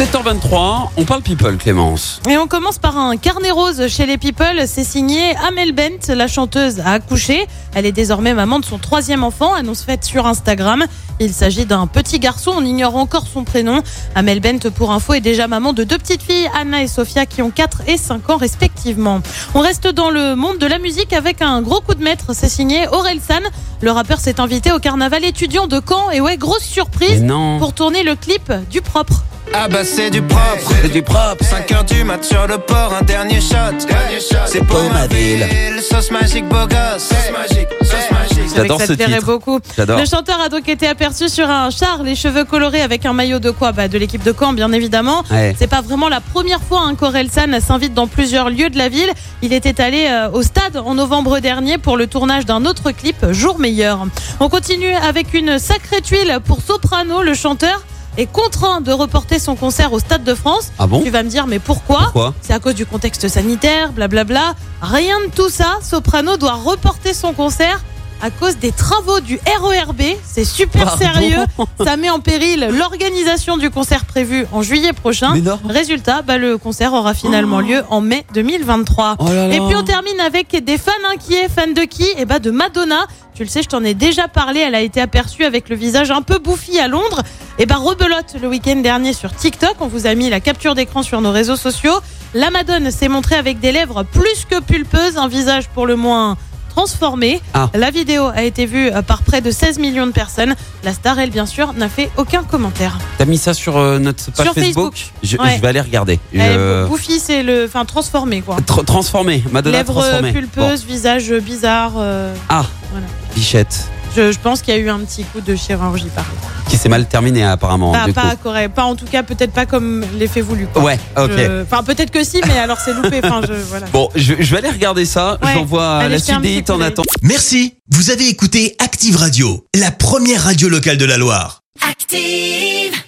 7h23, on parle people, Clémence. Et on commence par un carnet rose chez les People. C'est signé Amel Bent, la chanteuse a accouché. Elle est désormais maman de son troisième enfant, annonce faite sur Instagram. Il s'agit d'un petit garçon, on ignore encore son prénom. Amel Bent, pour info, est déjà maman de deux petites filles, Anna et Sophia, qui ont 4 et 5 ans respectivement. On reste dans le monde de la musique avec un gros coup de maître. C'est signé Aurel San. Le rappeur s'est invité au carnaval étudiant de Caen. Et ouais, grosse surprise non. pour tourner le clip du propre. Ah bah c'est du propre, C'est du propre. 5 heures du mat sur le port, un dernier shot. C'est pour ma ville. Sauce magique, beau gosse. Sauce magique, sauce magique. J'adore ce te plairait titre. beaucoup. J'adore. Le chanteur a donc été aperçu sur un char, les cheveux colorés avec un maillot de quoi? Bah, De l'équipe de Caen, bien évidemment. Ouais. C'est pas vraiment la première fois hein, qu'Orelsan s'invite dans plusieurs lieux de la ville. Il était allé euh, au stade en novembre dernier pour le tournage d'un autre clip, Jour meilleur. On continue avec une sacrée tuile pour Soprano, le chanteur est contraint de reporter son concert au Stade de France. Ah bon Tu vas me dire, mais pourquoi Pourquoi C'est à cause du contexte sanitaire, blablabla. Rien de tout ça. Soprano doit reporter son concert à cause des travaux du RERB. C'est super Pardon sérieux. Ça met en péril l'organisation du concert prévu en juillet prochain. Résultat, bah, le concert aura finalement lieu en mai 2023. Oh là là. Et puis on termine avec des fans inquiets. Fans de qui? Eh bah de Madonna. Tu le sais, je t'en ai déjà parlé. Elle a été aperçue avec le visage un peu bouffi à Londres. Et bah rebelote le week-end dernier sur TikTok. On vous a mis la capture d'écran sur nos réseaux sociaux. La Madone s'est montrée avec des lèvres plus que pulpeuses, un visage pour le moins transformé. Ah. La vidéo a été vue euh, par près de 16 millions de personnes. La star, elle, bien sûr, n'a fait aucun commentaire. T'as mis ça sur euh, notre page Sur Facebook, Facebook. Je, Ouais. je vais aller regarder. Est Je- bouffi, c'est le, enfin transformé quoi. Tra- transformé, Madonna Lèvres transformée. pulpeuses, visage bizarre. euh, Ah, Voilà. bichette. Je, je pense qu'il y a eu un petit coup de chirurgie par là. Qui s'est mal terminé apparemment. Pas, du pas coup. correct, pas en tout cas, peut-être pas comme l'effet voulu. quoi. Ouais, ok. Je- Enfin, peut-être que si, mais alors c'est loupé. Enfin, je, voilà. Bon, je, je vais aller regarder ça. Ouais. J'envoie Allez, la un suite des petit hits coup en d'œil. attendant. Merci, vous avez écouté Active Radio, la première radio locale de la Loire. Active.